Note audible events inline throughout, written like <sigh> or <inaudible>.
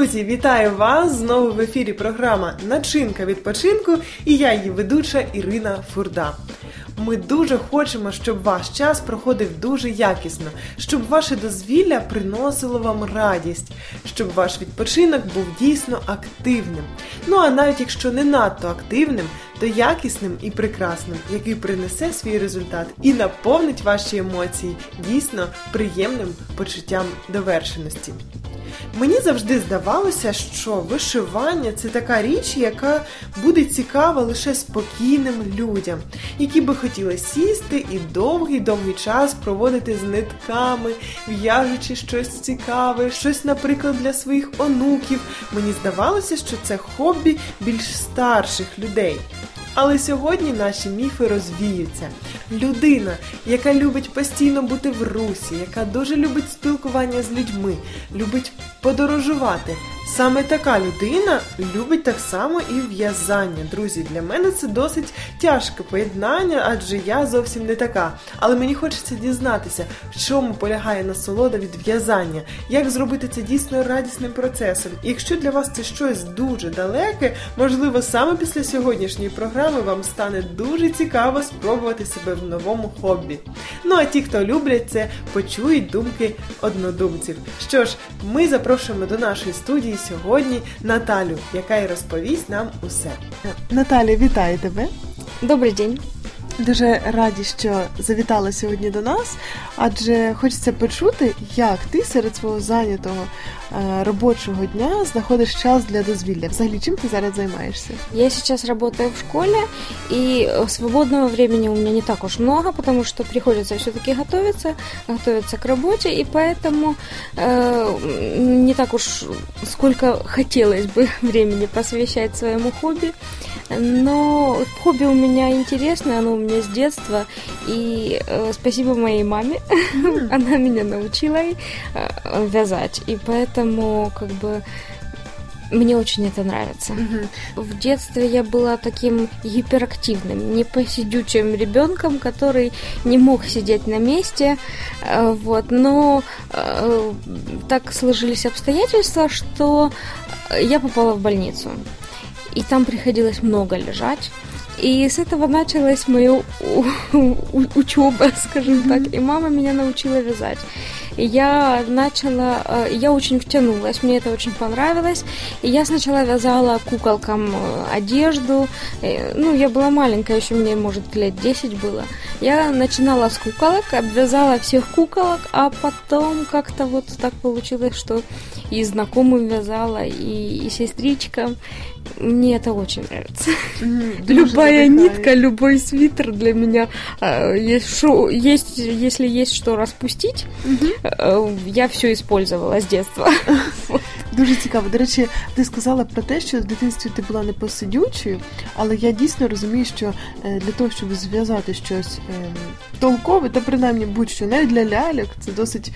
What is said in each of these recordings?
Друзі, вітаю вас! Знову в ефірі програма Начинка відпочинку і я її ведуча Ірина Фурда. Ми дуже хочемо, щоб ваш час проходив дуже якісно, щоб ваше дозвілля приносило вам радість, щоб ваш відпочинок був дійсно активним. Ну а навіть якщо не надто активним, то якісним і прекрасним, який принесе свій результат і наповнить ваші емоції дійсно приємним почуттям довершеності. Мені завжди здавалося, що вишивання це така річ, яка буде цікава лише спокійним людям, які би хотіли сісти і довгий-довгий час проводити з нитками, в'яжучи щось цікаве, щось, наприклад, для своїх онуків. Мені здавалося, що це хобі більш старших людей. Але сьогодні наші міфи розвіються. Людина, яка любить постійно бути в русі, яка дуже любить спілкування з людьми, любить подорожувати. Саме така людина любить так само і в'язання. Друзі, для мене це досить тяжке поєднання, адже я зовсім не така. Але мені хочеться дізнатися, в чому полягає насолода від в'язання, як зробити це дійсно радісним процесом. І якщо для вас це щось дуже далеке, можливо, саме після сьогоднішньої програми вам стане дуже цікаво спробувати себе в новому хобі. Ну а ті, хто люблять це, почують думки однодумців. Що ж, ми запрошуємо до нашої студії сьогодні Наталю, яка й розповість нам усе. Наталя, вітаю тебе! Добрий день. Дуже раді, що завітала сьогодні до нас, адже хочеться почути, як ти серед свого зайнятого е, робочого дня знаходиш час для дозвілля. Взагалі, чим ти зараз займаєшся? Я сейчас работаю в школе, и свободного времени у меня не так уж много, потому что приходится все-таки готовиться, готовиться к работе, и поэтому э, не так уж сколько хотелось бы <laughs> времени посвящать своему хобби. Но хобби у меня интересное, оно у меня с детства, и э, спасибо моей маме, она меня научила э, вязать, и поэтому как бы мне очень это нравится. В детстве я была таким гиперактивным, непосидючим ребенком, который не мог сидеть на месте. э, Вот, но э, так сложились обстоятельства, что я попала в больницу. И там приходилось много лежать. И с этого началась моя учеба, <laughs> скажем так. И мама меня научила вязать. И я начала, э, я очень втянулась, мне это очень понравилось. И я сначала вязала куколкам э, одежду. Э, Ну, я была маленькая, еще мне, может, лет 10 было. Я начинала с куколок, обвязала всех куколок, а потом как-то вот так получилось, что и знакомым вязала, и, и сестричкам. Мне это очень нравится. Любая нитка, любой свитер для меня э, есть, шо- есть, если есть что распустить, э, я все использовала с детства. <laughs> Дуже цікаво. До речі, ти сказала про те, що в дитинстві ти була непосидючою, але я дійсно розумію, що е, для того, щоб зв'язати щось е, толкове, та принаймні будь-що, навіть для ляльок, це досить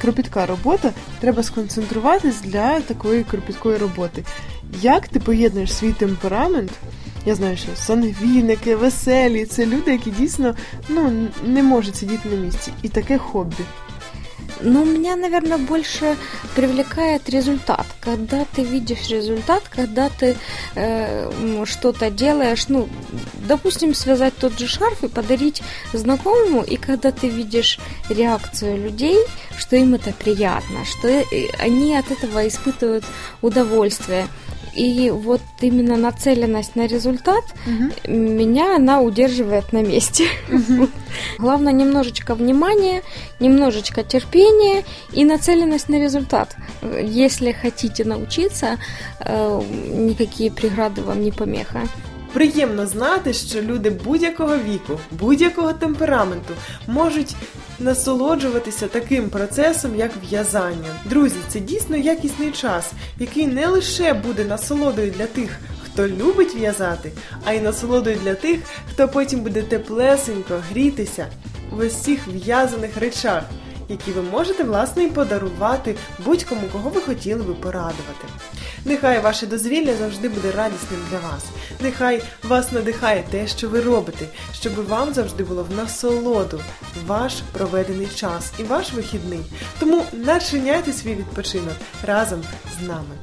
кропітка робота. Треба сконцентруватись для такої кропіткої роботи. Як ти поєднуєш свій темперамент? Я знаю, що сангвіники, веселі це люди, які дійсно ну, не можуть сидіти на місці. І таке хобі. Но меня, наверное, больше привлекает результат. Когда ты видишь результат, когда ты э, что-то делаешь, ну, допустим, связать тот же шарф и подарить знакомому, и когда ты видишь реакцию людей, что им это приятно, что э, они от этого испытывают удовольствие. И вот именно нацеленность на результат меня она удерживает на месте. Главное немножечко внимания, немножечко терпения и нацеленность на результат. Если хотите научиться, э, никакие преграды вам не помеха. Приємно знати, що люди будь-якого віку, будь-якого темпераменту можуть насолоджуватися таким процесом, як в'язання. Друзі, це дійсно якісний час, який не лише буде насолодою для тих, хто любить в'язати, а й насолодою для тих, хто потім буде теплесенько грітися в цих в'язаних речах. які ви можете власне і подарувати будь-кому, кого ви хотіли би порадувати. Нехай ваше дозвілля завжди буде радісним для вас. Нехай вас надихає те, що ви робите, щоб вам завжди було в насолоду ваш проведений час і ваш вихідний. Тому начиняйте свій відпочинок разом з нами.